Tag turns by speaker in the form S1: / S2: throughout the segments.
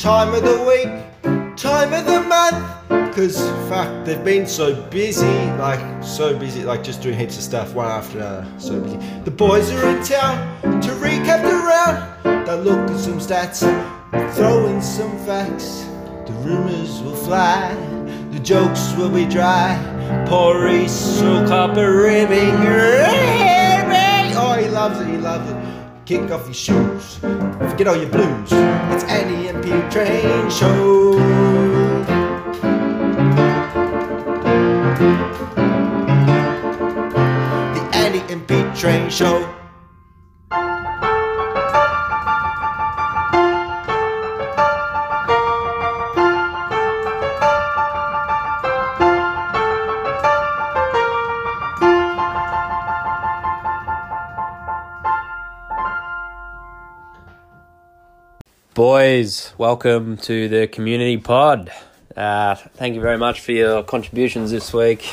S1: time of the week, time of the month. Cause fuck, they've been so busy, like so busy, like just doing heaps of stuff one after another. So busy. The boys are in town to recap the round. They look at some stats, throw in some facts. The rumours will fly, the jokes will be dry. Poor Reese will cop a ribbing. Oh, he loves it, he loves it. Kick off your shoes, forget all your blues. It's Andy and Pete Train Show. The Andy and Pete Train Show.
S2: Boys, welcome to the community pod. Uh, thank you very much for your contributions this week.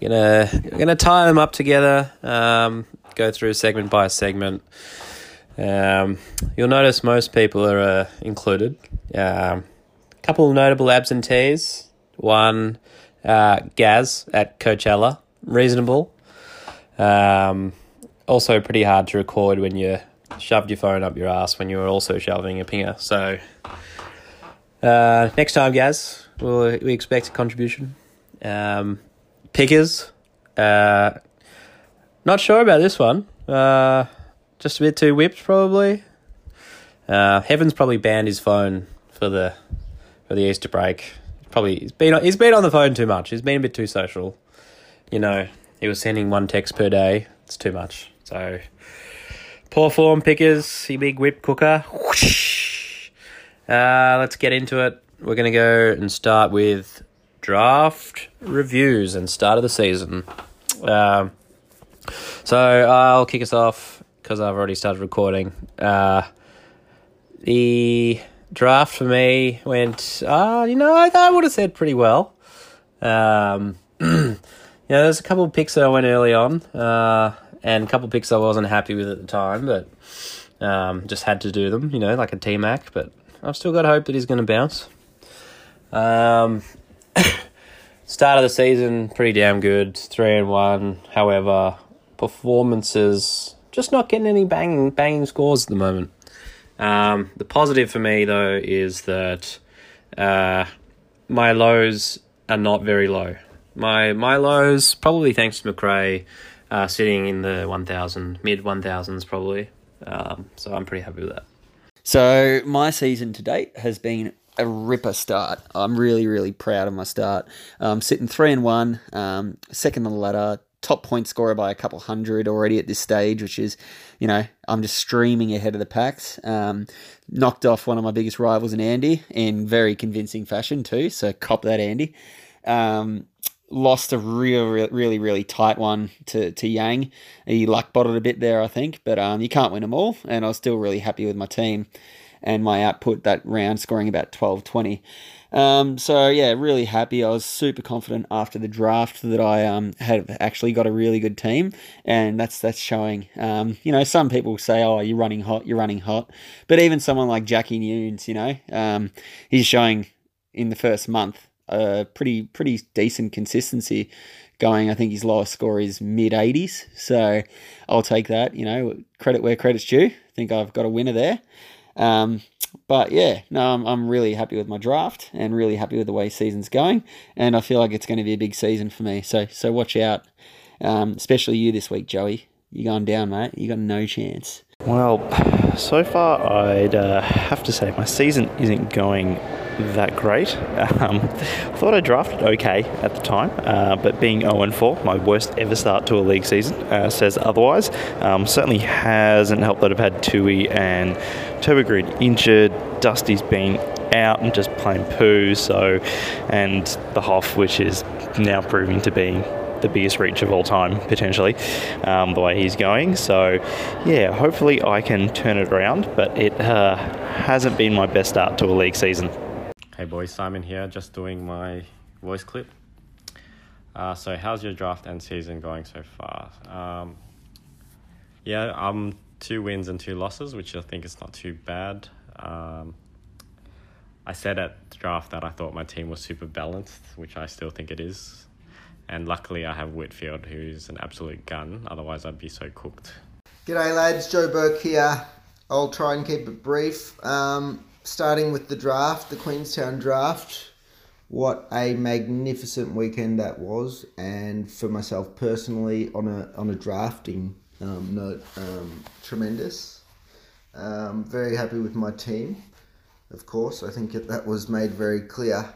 S2: We're gonna we're gonna tie them up together. Um, go through segment by segment. Um, you'll notice most people are uh, included. Um, a couple of notable absentees. One, uh, Gaz at Coachella, reasonable. Um, also pretty hard to record when you shoved your phone up your ass when you were also shoving a pinger. So uh, next time, Gaz, we'll, we expect a contribution. Um, pickers, uh, not sure about this one. Uh, just a bit too whipped, probably. Uh, Heaven's probably banned his phone for the for the Easter break. Probably he's been he's been on the phone too much. He's been a bit too social. You know, he was sending one text per day. It's too much. So poor form pickers. He big whip cooker. Whoosh. Uh, let's get into it. We're gonna go and start with draft reviews and start of the season. Um, so I'll kick us off because I've already started recording. Uh, the draft for me went, uh, you know, I, I would have said pretty well. Um, you know, there's a couple of picks that I went early on, uh, and a couple picks I wasn't happy with at the time, but um, just had to do them, you know, like a T Mac. But I've still got hope that he's going to bounce. Um, start of the season, pretty damn good, three and one. However, performances just not getting any banging banging scores at the moment. Um, the positive for me though is that uh, my lows are not very low. My my lows probably thanks to Macrae uh, sitting in the one thousand mid one thousands probably. Um, so I'm pretty happy with that.
S3: So my season to date has been a ripper start. I'm really, really proud of my start. Um, I'm sitting three and one, um, second on the ladder, top point scorer by a couple hundred already at this stage, which is, you know, I'm just streaming ahead of the packs. Um, knocked off one of my biggest rivals in Andy in very convincing fashion too. So cop that, Andy. Um, lost a real, real, really, really tight one to, to Yang. He luck bottled a bit there, I think, but um, you can't win them all. And I was still really happy with my team and my output that round, scoring about 12 20. Um, so yeah, really happy. I was super confident after the draft that I um, had actually got a really good team, and that's that's showing. Um, you know, some people say, "Oh, you're running hot, you're running hot," but even someone like Jackie Nunes, you know, um, he's showing in the first month a pretty pretty decent consistency going. I think his lowest score is mid 80s, so I'll take that. You know, credit where credit's due. I think I've got a winner there. Um, but yeah, no, I'm, I'm really happy with my draft and really happy with the way season's going, and I feel like it's going to be a big season for me. So so watch out, um, especially you this week, Joey. You're going down, mate. You got no chance.
S4: Well, so far I'd uh, have to say my season isn't going that great. Um, I thought I drafted okay at the time, uh, but being 0 and 4, my worst ever start to a league season, uh, says otherwise. Um, certainly hasn't helped that I've had Tui and Turbo Grid injured. Dusty's been out and just playing poo, so and the Hoff, which is now proving to be the biggest reach of all time, potentially, um, the way he's going. So, yeah, hopefully I can turn it around, but it uh, hasn't been my best start to a league season.
S5: Hey boys, Simon here, just doing my voice clip. Uh, so, how's your draft and season going so far? Um, yeah, I'm two wins and two losses, which I think is not too bad. Um, I said at draft that I thought my team was super balanced, which I still think it is. And luckily, I have Whitfield, who's an absolute gun. Otherwise, I'd be so cooked.
S1: G'day, lads. Joe Burke here. I'll try and keep it brief. Um, starting with the draft, the Queenstown draft. What a magnificent weekend that was, and for myself personally, on a on a drafting um, note, um, tremendous. Um, very happy with my team, of course. I think that, was made very clear.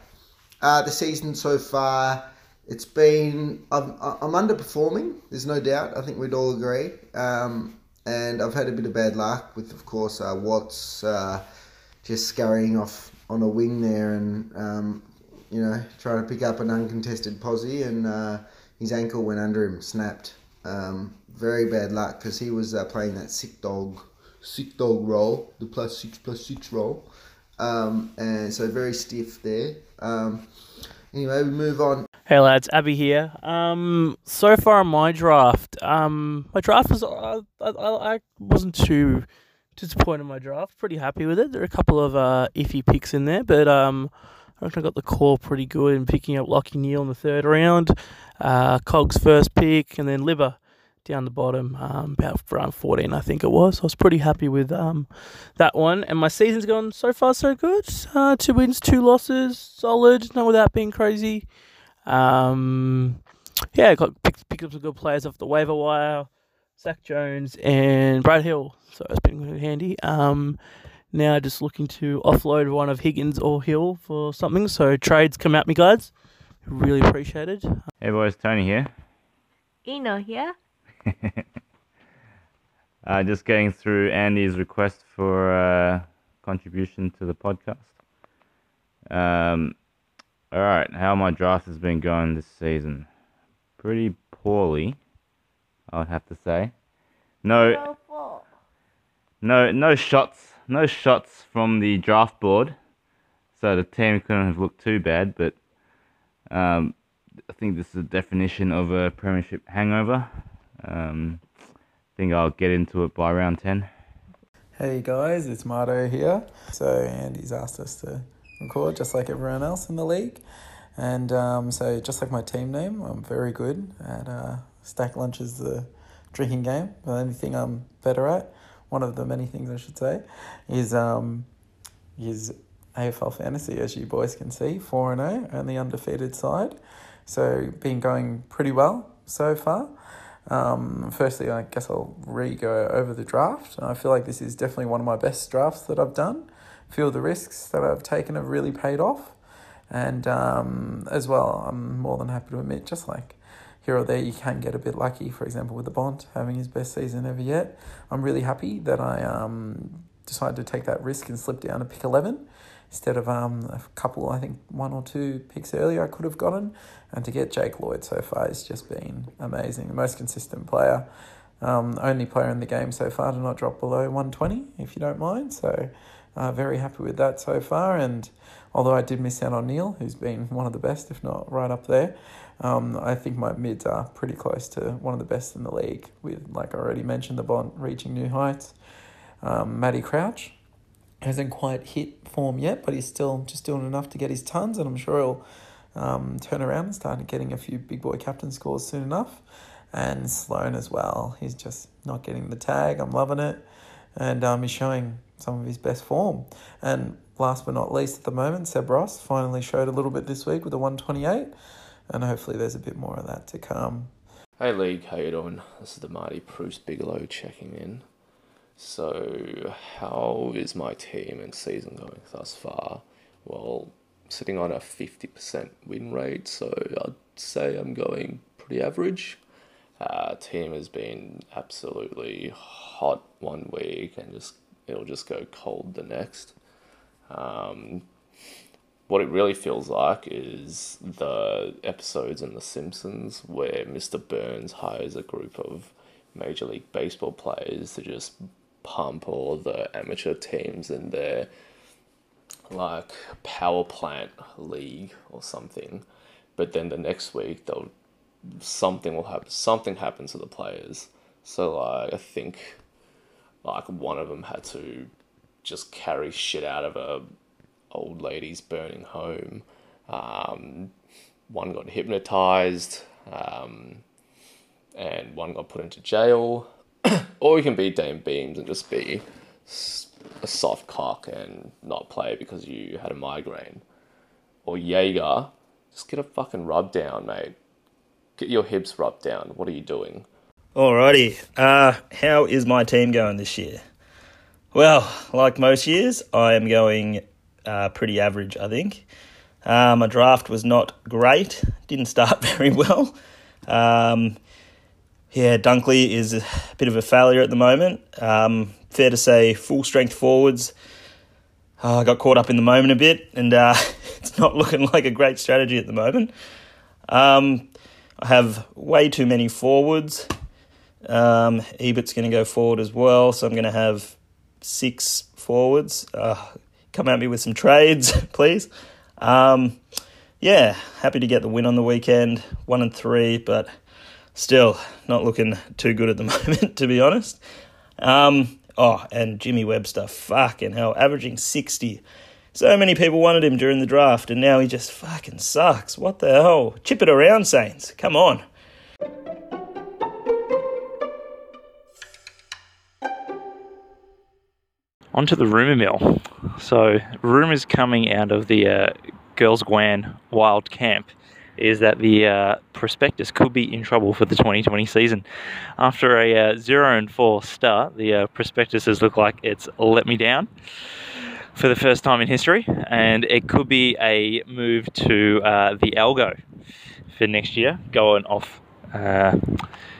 S1: Uh, the season so far, it's been I'm, I'm underperforming. There's no doubt. I think we'd all agree. Um, and I've had a bit of bad luck with, of course, uh, Watts uh, just scurrying off on a wing there and um, you know trying to pick up an uncontested posse, and uh, his ankle went under him, snapped. Um, very bad luck because he was uh, playing that sick dog, sick dog role, the plus six plus six role, um, and so very stiff there. Um, anyway, we move on.
S6: Hey lads, Abby here. Um, so far in my draft, um, my draft was I, I, I wasn't too disappointed in my draft. Pretty happy with it. There are a couple of uh, iffy picks in there, but um, I reckon I got the core pretty good in picking up Lachie Neale in the third round, uh, Cog's first pick, and then Liver down the bottom, um, about round 14, I think it was. I was pretty happy with um, that one. And my season's gone so far so good. Uh, two wins, two losses, solid, not without being crazy. Um, yeah, got picked, picked up some good players off the waiver wire, Zach Jones and Brad Hill. So it's been handy. Um, now just looking to offload one of Higgins or Hill for something. So trades come at me, guys. Really appreciated.
S7: Hey boys, Tony here.
S8: Eno here.
S7: uh, just getting through Andy's request for uh, contribution to the podcast. Um, all right, how my draft has been going this season? Pretty poorly, I would have to say. No, no, no shots, no shots from the draft board, so the team couldn't have looked too bad. But um, I think this is a definition of a premiership hangover. Um, I think I'll get into it by round 10.
S9: Hey guys, it's Marto here. So Andy's asked us to record just like everyone else in the league. And um, so just like my team name, I'm very good at uh, stack lunches, the drinking game. The only thing I'm better at, one of the many things I should say, is um, is AFL fantasy, as you boys can see, 4 and 0 on the undefeated side. So been going pretty well so far. Um, firstly, I guess I'll re go over the draft. I feel like this is definitely one of my best drafts that I've done. Feel the risks that I've taken have really paid off. And um, as well, I'm more than happy to admit, just like here or there, you can get a bit lucky. For example, with the Bond having his best season ever yet. I'm really happy that I um, decided to take that risk and slip down to pick 11 instead of um, a couple, I think one or two picks earlier I could have gotten. And to get Jake Lloyd so far has just been amazing. The most consistent player, um, only player in the game so far to not drop below 120, if you don't mind. So uh, very happy with that so far. And although I did miss out on Neale, who's been one of the best, if not right up there, um, I think my mids are pretty close to one of the best in the league. With like I already mentioned, the Bond reaching new heights. Um, Matty Crouch hasn't quite hit form yet, but he's still just doing enough to get his tons, and I'm sure he'll um, turn around and start getting a few big boy captain scores soon enough. And Sloane as well. He's just not getting the tag. I'm loving it. And um, he's showing some of his best form. And last but not least at the moment, Seb Ross finally showed a little bit this week with a 128. And hopefully there's a bit more of that to come.
S10: Hey League, how you doing? This is the Marty Bruce Bigelow checking in. So, how is my team and season going thus far? Well, sitting on a 50% win rate, so I'd say I'm going pretty average. Uh, team has been absolutely hot one week and just it'll just go cold the next. Um, what it really feels like is the episodes in The Simpsons where Mr. Burns hires a group of Major League Baseball players to just pump all the amateur teams in their like power plant league or something. But then the next week they'll something will happen something happens to the players. So like I think like one of them had to just carry shit out of a old lady's burning home. Um, one got hypnotized, um, and one got put into jail. or you can be Dayne Beams and just be a soft cock and not play because you had a migraine. Or Jaeger, just get a fucking rub down, mate. Get your hips rubbed down. What are you doing?
S11: Alrighty. Uh, how is my team going this year? Well, like most years, I am going uh, pretty average, I think. Uh, my draft was not great. Didn't start very well. Um, yeah, Dunkley is a bit of a failure at the moment. Um, fair to say, full strength forwards. Uh, I got caught up in the moment a bit, and uh, it's not looking like a great strategy at the moment. Um, I have way too many forwards. Um, Ebert's going to go forward as well, so I'm going to have six forwards. Uh, come at me with some trades, please. Um, yeah, happy to get the win on the weekend, one and three, but still not looking too good at the moment, to be honest. Um, oh, and Jimmy Webster, fucking hell, averaging 60. So many people wanted him during the draft, and now he just fucking sucks. What the hell? Chip it around, Saints. Come on.
S4: Onto the rumour mill. So, rumours coming out of the uh, Girls Guan Wild Camp is that the uh, prospectus could be in trouble for the 2020 season. After a uh, 0 and 4 start, the uh, prospectuses look like it's let me down for the first time in history, and it could be a move to uh, the Algo for next year, going off uh,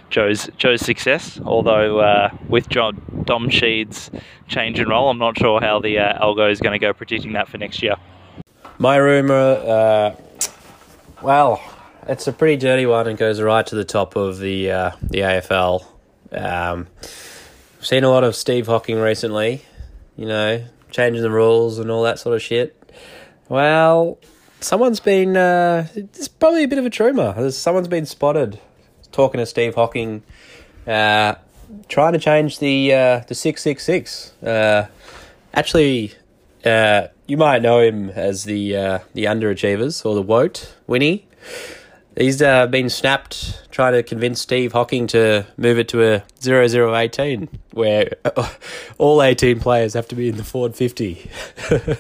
S4: Joe's Joe's success. Although uh, with John Dom Sheed's change in role, I'm not sure how the uh, Algo is going to go predicting that for next year.
S2: My rumour, uh, well, it's a pretty dirty one and goes right to the top of the uh, the AFL. Um, I've seen a lot of Steve Hocking recently, you know, changing the rules and all that sort of shit. Well, someone's been, uh, it's probably a bit of a rumour. Someone's been spotted talking to Steve Hocking, uh, trying to change the uh, the six six six. Uh, actually, uh, you might know him as the uh, the underachievers or the woat Winnie. He's uh, been snapped trying to convince Steve Hocking to move it to a 0018 where all 18 players have to be in the Ford 50.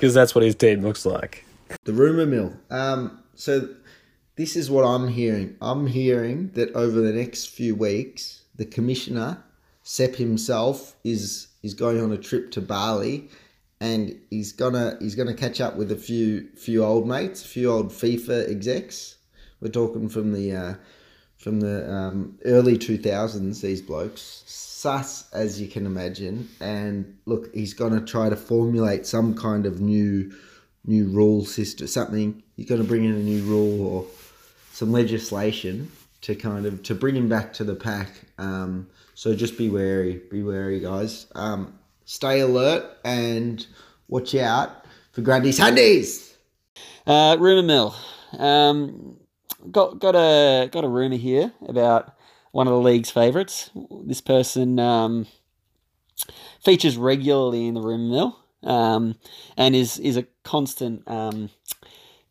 S2: Because that's what his team looks like.
S1: The rumour mill. Um, so this is what I'm hearing. I'm hearing that over the next few weeks, the commissioner, Sepp himself, is is going on a trip to Bali and he's gonna he's gonna catch up with a few few old mates, a few old FIFA execs. We're talking from the uh, from the um, early two thousands. These blokes, sus as you can imagine, and look, he's gonna try to formulate some kind of new new rule system, something. He's gonna bring in a new rule or some legislation to kind of to bring him back to the pack. Um, so just be wary, be wary, guys. Um, stay alert and watch out for Grundy Sundays.
S3: Uh, rumor mill. Um, got got a got a rumor here about one of the league's favourites. This person um, features regularly in the rumor mill um, and is is a constant um,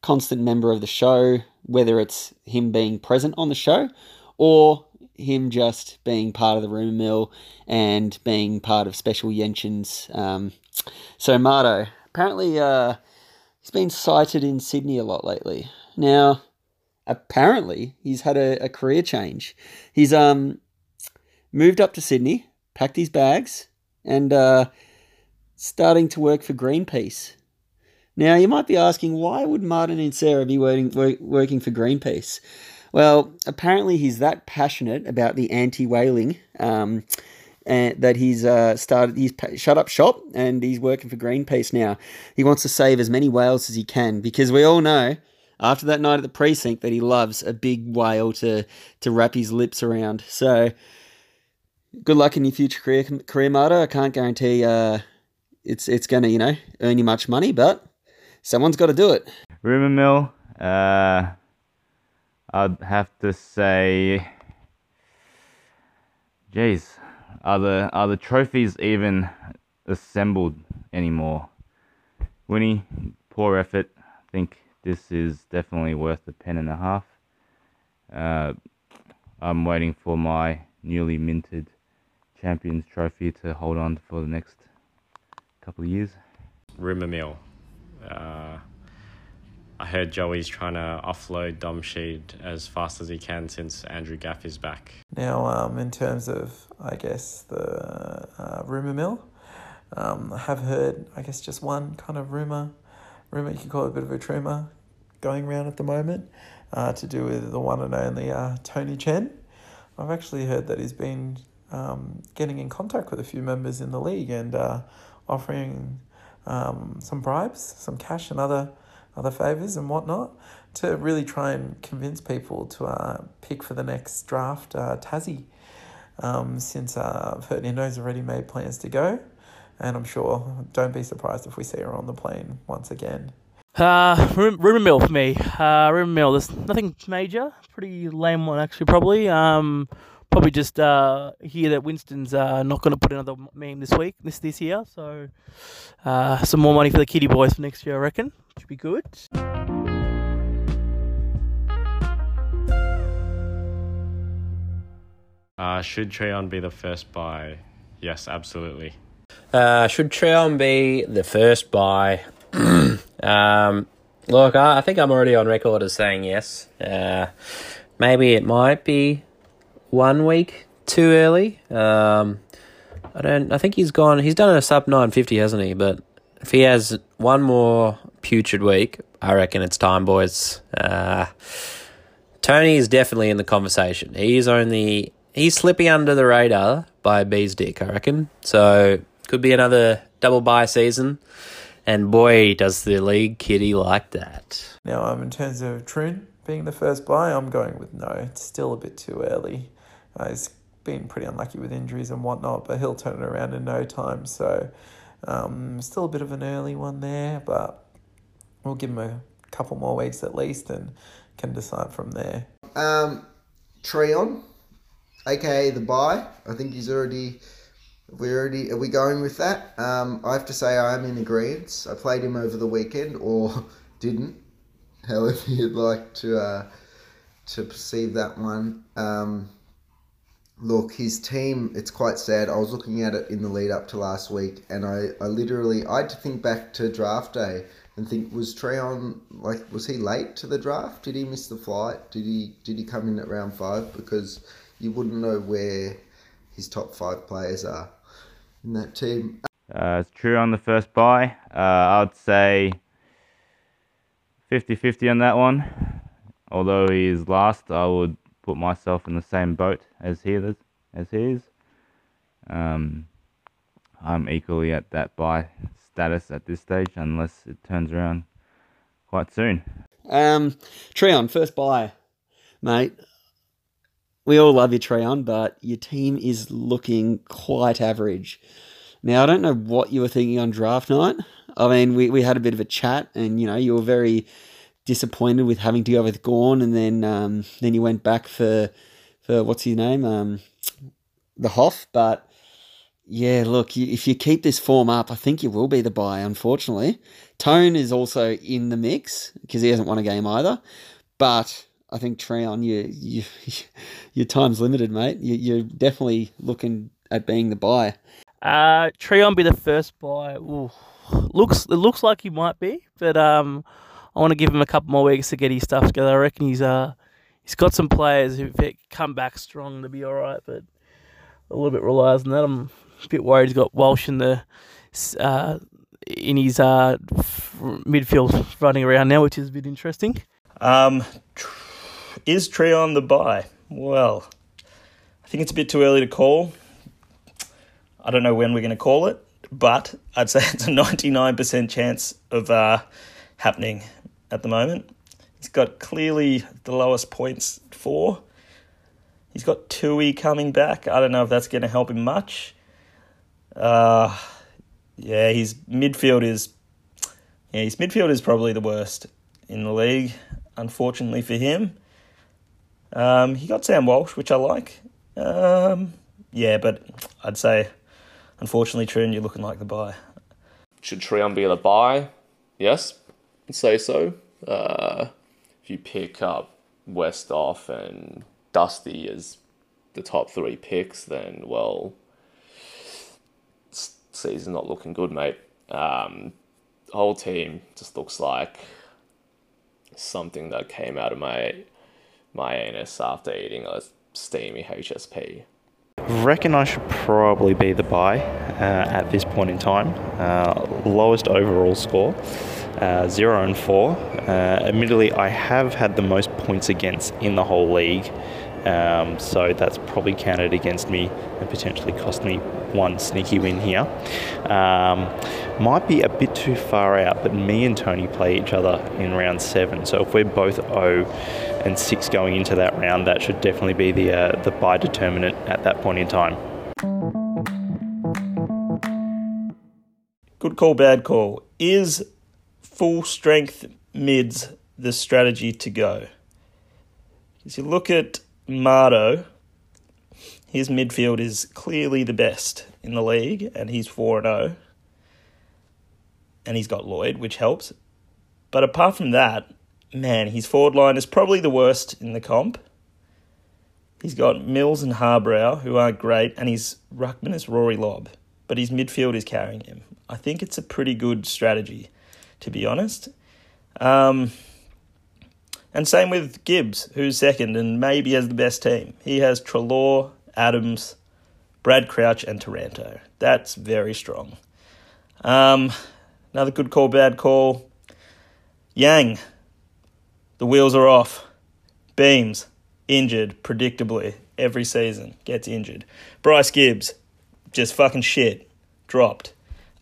S3: constant member of the show. Whether it's him being present on the show or him just being part of the rumor mill and being part of Special Yenchins. Um, so Marto, apparently uh, he's been sighted in Sydney a lot lately. Now, apparently he's had a, a career change. He's um moved up to Sydney, packed his bags, and uh, starting to work for Greenpeace. Now, you might be asking, why would Martin and Sarah be working, working for Greenpeace? Well, apparently he's that passionate about the anti-whaling um, and that he's uh, started. He's shut up shop and he's working for Greenpeace now. He wants to save as many whales as he can because we all know after that night at the precinct that he loves a big whale to to wrap his lips around. So, good luck in your future career, career Marta. I can't guarantee uh, it's it's going to you know earn you much money, but someone's got to do it.
S7: Rumor mill. Uh, I'd have to say, geez, are the are the trophies even assembled anymore? Winnie, poor effort. I think this is definitely worth a pen and a half. Uh, I'm waiting for my newly minted Champions Trophy to hold on for the next couple of years.
S5: Rumour mill. Uh, I heard Joey's trying to offload Dom Sheed as fast as he can since Andrew Gaff is back.
S9: Now, um, in terms of, I guess, the uh, rumour mill, um, I have heard, I guess, just one kind of rumour, rumour, you could call it a bit of a tremor, going around at the moment, uh, to do with the one and only uh, Tony Chen. I've actually heard that he's been um, getting in contact with a few members in the league and uh, offering um, some bribes, some cash and other other favours and whatnot to really try and convince people to uh, pick for the next draft uh, Tassie. Um, since uh, Ferdinando's already made plans to go, and I'm sure don't be surprised if we see her on the plane once again.
S6: Uh, rumor mill for me. Uh, rumor mill. There's nothing major. Pretty lame one actually. Probably. Um, probably just uh, hear that Winston's uh, not going to put another meme this week, this this year. So uh, some more money for the Kitty Boys for next year, I reckon. Should be good.
S5: Uh, should Treon be the first buy? Yes, absolutely.
S2: Uh, should Treon be the first buy? um, look, I, I, think I'm already on record as saying yes. Uh, maybe it might be one week too early. Um, I don't. I think he's gone. He's done a sub nine fifty, hasn't he? But if he has one more putrid week, I reckon it's time, boys. Uh, Tony is definitely in the conversation. He's only he's slipping under the radar by a Bees Dick, I reckon. So could be another double buy season. And boy, does the league kitty like that.
S9: Now, um, in terms of Troon being the first buy, I'm going with no. It's still a bit too early. Uh, he's been pretty unlucky with injuries and whatnot, but he'll turn it around in no time. So, um, still a bit of an early one there, but we'll give him a couple more weeks at least and can decide from there.
S1: Um, Treon, aka the buy. I think he's already. We already are we going with that? Um, I have to say I am in agreement. I played him over the weekend, or didn't. However you'd like to uh, to perceive that one. Um, look, his team. It's quite sad. I was looking at it in the lead up to last week, and I, I literally I had to think back to draft day and think was Treon like was he late to the draft? Did he miss the flight? Did he did he come in at round five? Because you wouldn't know where his top five players are in that team.
S7: Uh, it's true on the first buy. Uh, I'd say 50-50 on that one. Although he is last, I would put myself in the same boat as he is. As he is. Um, I'm equally at that buy status at this stage, unless it turns around quite soon.
S3: Um, Treon, first buy, mate we all love you, Treon, but your team is looking quite average. Now, I don't know what you were thinking on draft night. I mean, we, we had a bit of a chat, and you know, you were very disappointed with having to go with Gawn, and then um, then you went back for for what's his name, um, the Hoff. But yeah, look, if you keep this form up, I think you will be the buy. Unfortunately, Tone is also in the mix because he hasn't won a game either, but I think Treon, you you your time's limited, mate. You, you're definitely looking at being the buy.
S6: Uh, Treon be the first buy. Ooh, looks it looks like he might be, but um, I want to give him a couple more weeks to get his stuff together. I reckon he's uh he's got some players who come back strong to be all right, but a little bit relies on that. I'm a bit worried he's got Walsh in the uh in his uh midfield running around now, which is a bit interesting.
S11: Um. Is Treon the buy? Well, I think it's a bit too early to call. I don't know when we're going to call it, but I'd say it's a 99% chance of uh, happening at the moment. He's got clearly the lowest points for. He's got Tui coming back. I don't know if that's going to help him much. Uh, yeah, his midfield is yeah, his midfield is probably the worst in the league, unfortunately for him. Um, he got Sam Walsh, which I like. Um, yeah, but I'd say, unfortunately, Troon, you're looking like the buy.
S10: Should Treon be the buy? yes, say so. Uh, if you pick up Westhoff and Dusty as the top three picks, then well, s- season not looking good, mate. Um, whole team just looks like something that came out of my my anus after eating a steamy HSP.
S4: Reckon I should probably be the buy uh, at this point in time. Uh, lowest overall score, uh, zero and four. Uh, admittedly, I have had the most points against in the whole league, um, so that's probably counted against me and potentially cost me one sneaky win here. Um, might be a bit too far out, but me and Tony play each other in round seven. So if we're both 0 and 6 going into that round, that should definitely be the uh, the buy determinant at that point in time.
S11: Good call, bad call. Is full strength mids the strategy to go? As you look at Mardo, his midfield is clearly the best in the league, and he's 4 0. And he's got Lloyd, which helps. But apart from that, man, his forward line is probably the worst in the comp. He's got Mills and Harbrow, who aren't great, and his ruckman is Rory Lobb, but his midfield is carrying him. I think it's a pretty good strategy, to be honest. Um, and same with Gibbs, who's second and maybe has the best team. He has Treloar, Adams, Brad Crouch, and Taranto. That's very strong. Um, another good call, bad call. Yang, the wheels are off. Beams, injured, predictably, every season, gets injured. Bryce Gibbs, just fucking shit, dropped.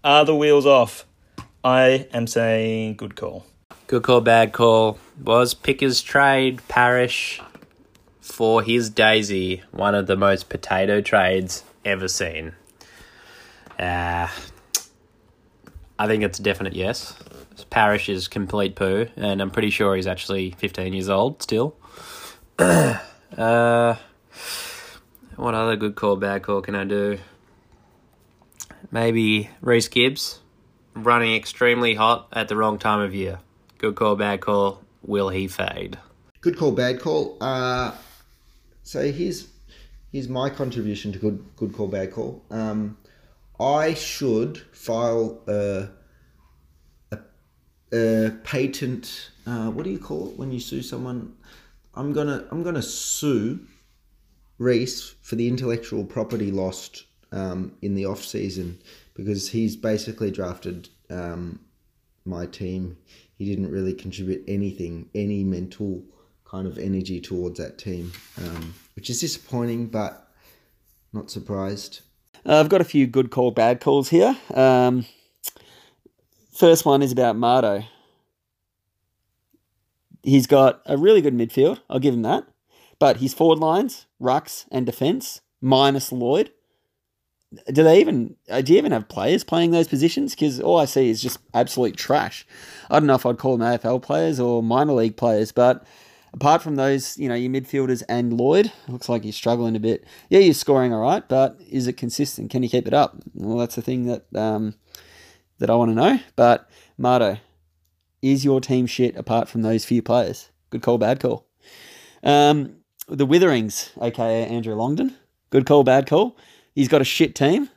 S11: Are the wheels off? I am saying good call.
S2: Good call, bad call. Was Pickers trade Parish for his Daisy one of the most potato trades ever seen? Uh, I think it's a definite yes. Parish is complete poo, and I'm pretty sure he's actually 15 years old still. uh, what other good call, bad call can I do? Maybe Reese Gibbs running extremely hot at the wrong time of year. Good call, bad call. Will he fade?
S1: Good call, bad call. Uh, so here's here's my contribution to good good call, bad call. Um, I should file a a, a patent. Uh, what do you call it when you sue someone? I'm gonna I'm gonna sue Reese for the intellectual property lost um, in the off season because he's basically drafted um, my team. He didn't really contribute anything, any mental kind of energy towards that team, um, which is disappointing, but not surprised.
S3: Uh, I've got a few good call, bad calls here. Um, first one is about Mardo. He's got a really good midfield. I'll give him that. But his forward lines, rucks, and defence, minus Lloyd. Do they even? uh, Do you even have players playing those positions? Because all I see is just absolute trash. I don't know if I'd call them AFL players or minor league players, but apart from those, you know, your midfielders and Lloyd, looks like he's struggling a bit. Yeah, you're scoring all right, but is it consistent? Can you keep it up? Well, that's the thing that um, that I want to know. But Mardo, is your team shit apart from those few players? Good call, bad call. Um, the Witherings, aka Andrew Longden, good call, bad call. He's got a shit team,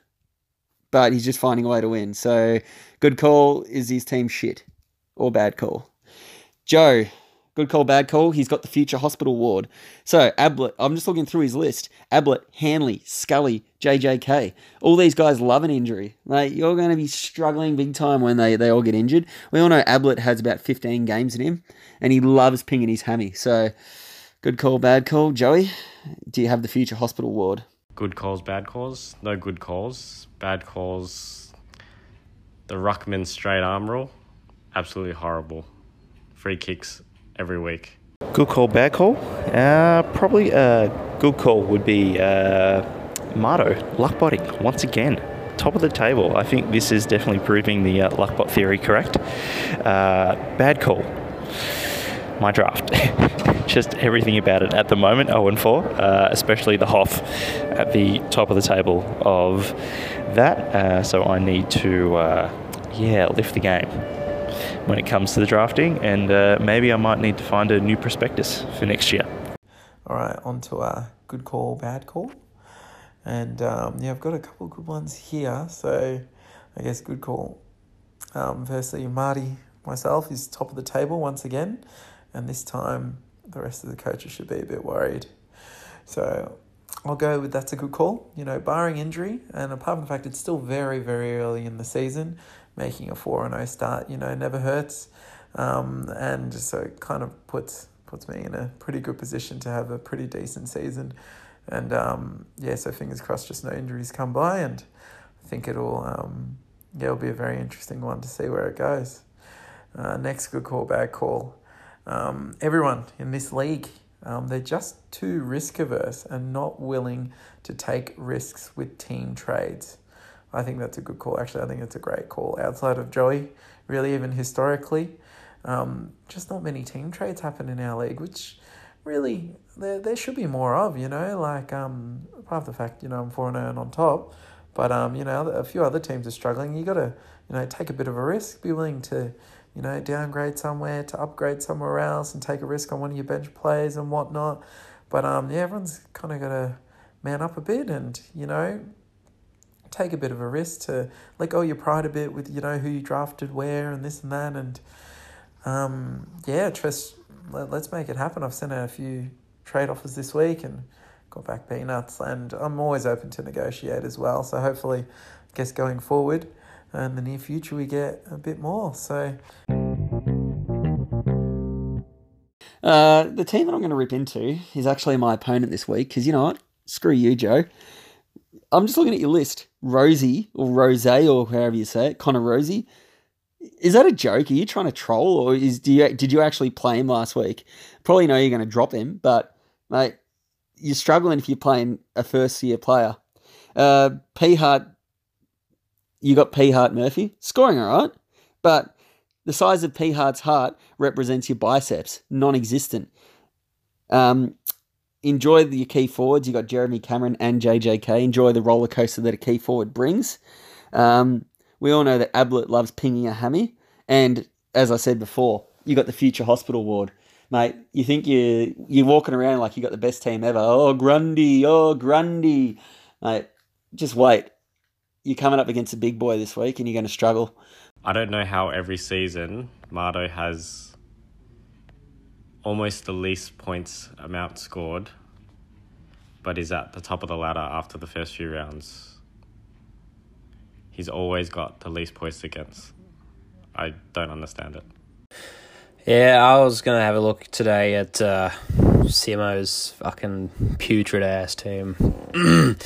S3: but he's just finding a way to win. So, good call is his team shit or bad call. Joe, good call, bad call. He's got the future hospital ward. So, Ablett, I'm just looking through his list. Ablett, Hanley, Scully, JJK. All these guys love an injury. Like, you're going to be struggling big time when they, they all get injured. We all know Ablett has about 15 games in him, and he loves pinging his hammy. So, good call, bad call. Joey, do you have the future hospital ward?
S5: Good calls, bad calls. No good calls. Bad calls. The Ruckman straight arm rule. Absolutely horrible. Free kicks every week.
S4: Good call, bad call. Uh, probably a good call would be uh, Mardo, luckbotting once again. Top of the table. I think this is definitely proving the uh, luckbot theory correct. Uh, bad call. My draft. Just everything about it at the moment, 0 and 4, uh, especially the Hoff at the top of the table of that. Uh, so I need to, uh, yeah, lift the game. when it comes to the drafting, and uh, maybe I might need to find a new prospectus for next year.
S9: All right, on to our good call, bad call. And um, yeah, I've got a couple of good ones here. So I guess good call. Um, firstly, Marty, myself, is top of the table once again. And this time, the rest of the coaches should be a bit worried. So I'll go with that's a good call. You know, barring injury, and apart from the fact it's still very, very early in the season, making a 4 0 start, you know, never hurts. Um, and so it kind of puts puts me in a pretty good position to have a pretty decent season. And um, yeah, so fingers crossed, just no injuries come by, and I think it'll um, yeah, it'll be a very interesting one to see where it goes. Uh, next good call, bad call. Um, everyone in this league, um, they're just too risk averse and not willing to take risks with team trades. I think that's a good call. Actually, I think it's a great call. Outside of Joey, really, even historically, um, just not many team trades happen in our league, which really there, there should be more of, you know, like um, apart from the fact, you know, I'm 4 0 on top, but, um, you know, a few other teams are struggling. you got to, you know, take a bit of a risk, be willing to, you know, downgrade somewhere, to upgrade somewhere else and take a risk on one of your bench plays and whatnot. But, um, yeah, everyone's kind of got to man up a bit and, you know, take a bit of a risk to let go your pride a bit with, you know, who you drafted where and this and that and, um, yeah, just let, us make it happen. I've sent out a few trade offers this week and got back peanuts, and I'm always open to negotiate as well. So hopefully, I guess going forward in the near future, we get a bit more. So.
S3: Uh, the team that I'm going to rip into is actually my opponent this week because you know what? Screw you, Joe. I'm just looking at your list. Rozee or Rose or however you say it, Connor Rozee. Is that a joke? Are you trying to troll, or is do you did you actually play him last week? Probably know you're going to drop him, but mate, you're struggling if you're playing a first year player. Uh, P Hart, you got P Hart Murphy scoring all right, but the size of P Hart's heart represents your biceps, non-existent. Um, enjoy the key forwards. You got Jeremy Cameron and JJK. Enjoy the roller coaster that a key forward brings. Um, we all know that Ablett loves pinging a hammy, and as I said before, you got the future hospital ward, mate. You think you you're walking around like you got the best team ever. Oh Grundy, oh Grundy, mate. Just wait. You're coming up against a big boy this week, and you're going to struggle.
S5: I don't know how every season Mardo has almost the least points amount scored, but is at the top of the ladder after the first few rounds he's always got the least points against. I don't understand it.
S2: Yeah, I was gonna have a look today at uh, Simo's fucking putrid ass team.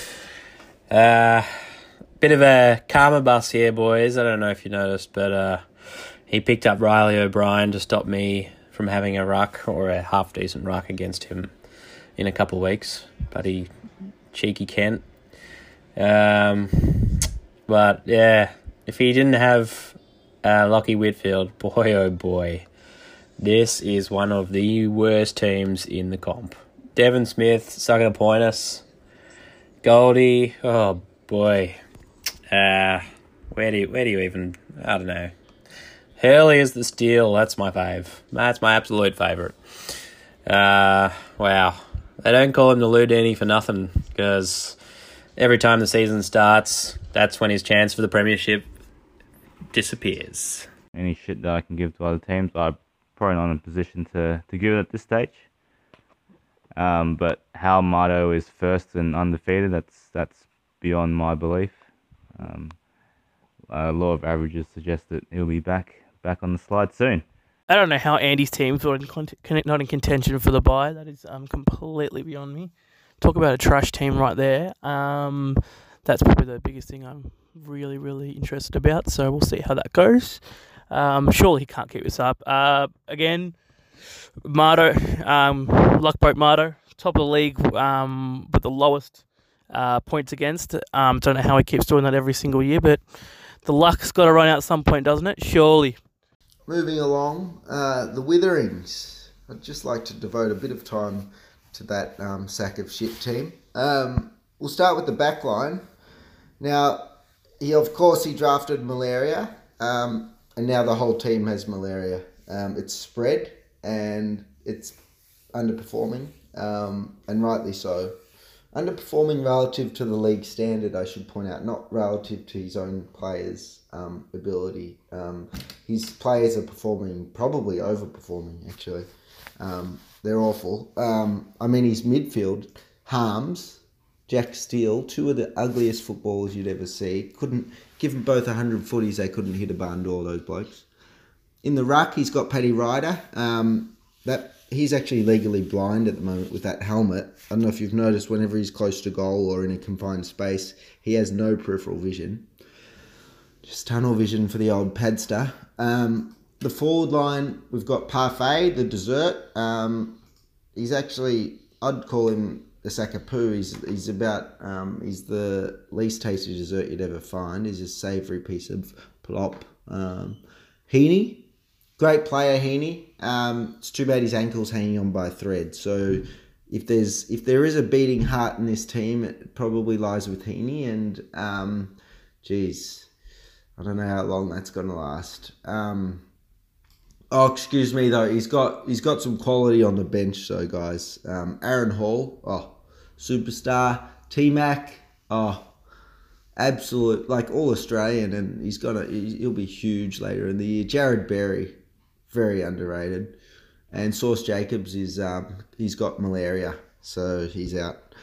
S2: uh, bit of a karma bus here, boys. I don't know if you noticed, but uh, he picked up Reilly O'Brien to stop me from having a ruck or a half decent ruck against him in a couple of weeks. But he cheeky Kent. Um, but yeah, if he didn't have uh, Lachie Whitfield, boy oh boy, this is one of the worst teams in the comp. Devon Smith, sucking a point. Goldie, oh boy. Uh, where do you, where do you even, I don't know. Hurley is the steal, that's my fave. That's my absolute favourite. Uh, wow. They don't call him the Ludini for nothing, because every time the season starts, that's when his chance for the premiership disappears.
S7: Any shit that I can give to other teams, I'm probably not in a position to, to give it at this stage. Um, but how Mato is first and undefeated, that's that's beyond my belief. Um, uh, law of averages suggests that he'll be back back on the slide soon.
S6: I don't know how Andy's team's not in, not in contention for the buy. That is um, completely beyond me. Talk about a trash team right there. Um, that's probably the biggest thing I'm really, really interested about. So we'll see how that goes. Um, surely he can't keep this up. Uh, again, Mardo, um, Luckboat Mardo, top of the league um, with the lowest uh, points against. Um, don't know how he keeps doing that every single year, but the luck's got to run out at some point, doesn't it? Surely.
S1: Moving along, uh, the Witherings. I'd just like to devote a bit of time to that um, sack of shit team. Um, we'll start with the back line. Now, he of course he drafted malaria. Um, and now the whole team has malaria. Um, it's spread and it's underperforming, um, and rightly so. Underperforming relative to the league standard, I should point out, not relative to his own players' um, ability. Um, his players are performing, probably overperforming, actually. Um, they're awful. Um, I mean, his midfield, Harmes, Jack Steele, two of the ugliest footballers you'd ever see. Couldn't give them both 100 footies, they couldn't hit a barn door, those blokes. In the ruck, he's got Paddy Ryder. Um, that he's actually legally blind at the moment with that helmet. I don't know if you've noticed. Whenever he's close to goal or in a confined space, he has no peripheral vision. Just tunnel vision for the old Padster. Um, the forward line, we've got Parfait, the dessert. Um, he's actually, I'd call him the Sakapoo. He's he's about um, he's the least tasty dessert you'd ever find. He's a savoury piece of plop. Um, Heeney, great player Heeney. Um, it's too bad his ankle's hanging on by a thread. So if there's if there is a beating heart in this team, it probably lies with Heeney. And um, geez, I don't know how long that's going to last. Um, oh, excuse me though. He's got he's got some quality on the bench. So guys, um, Aaron Hall, oh, superstar. T Mac, oh, absolute like all Australian, and he's gonna he'll be huge later in the year. Jarrod Berry, very underrated, and Sauce Jacobs is um, he's got malaria, so he's out.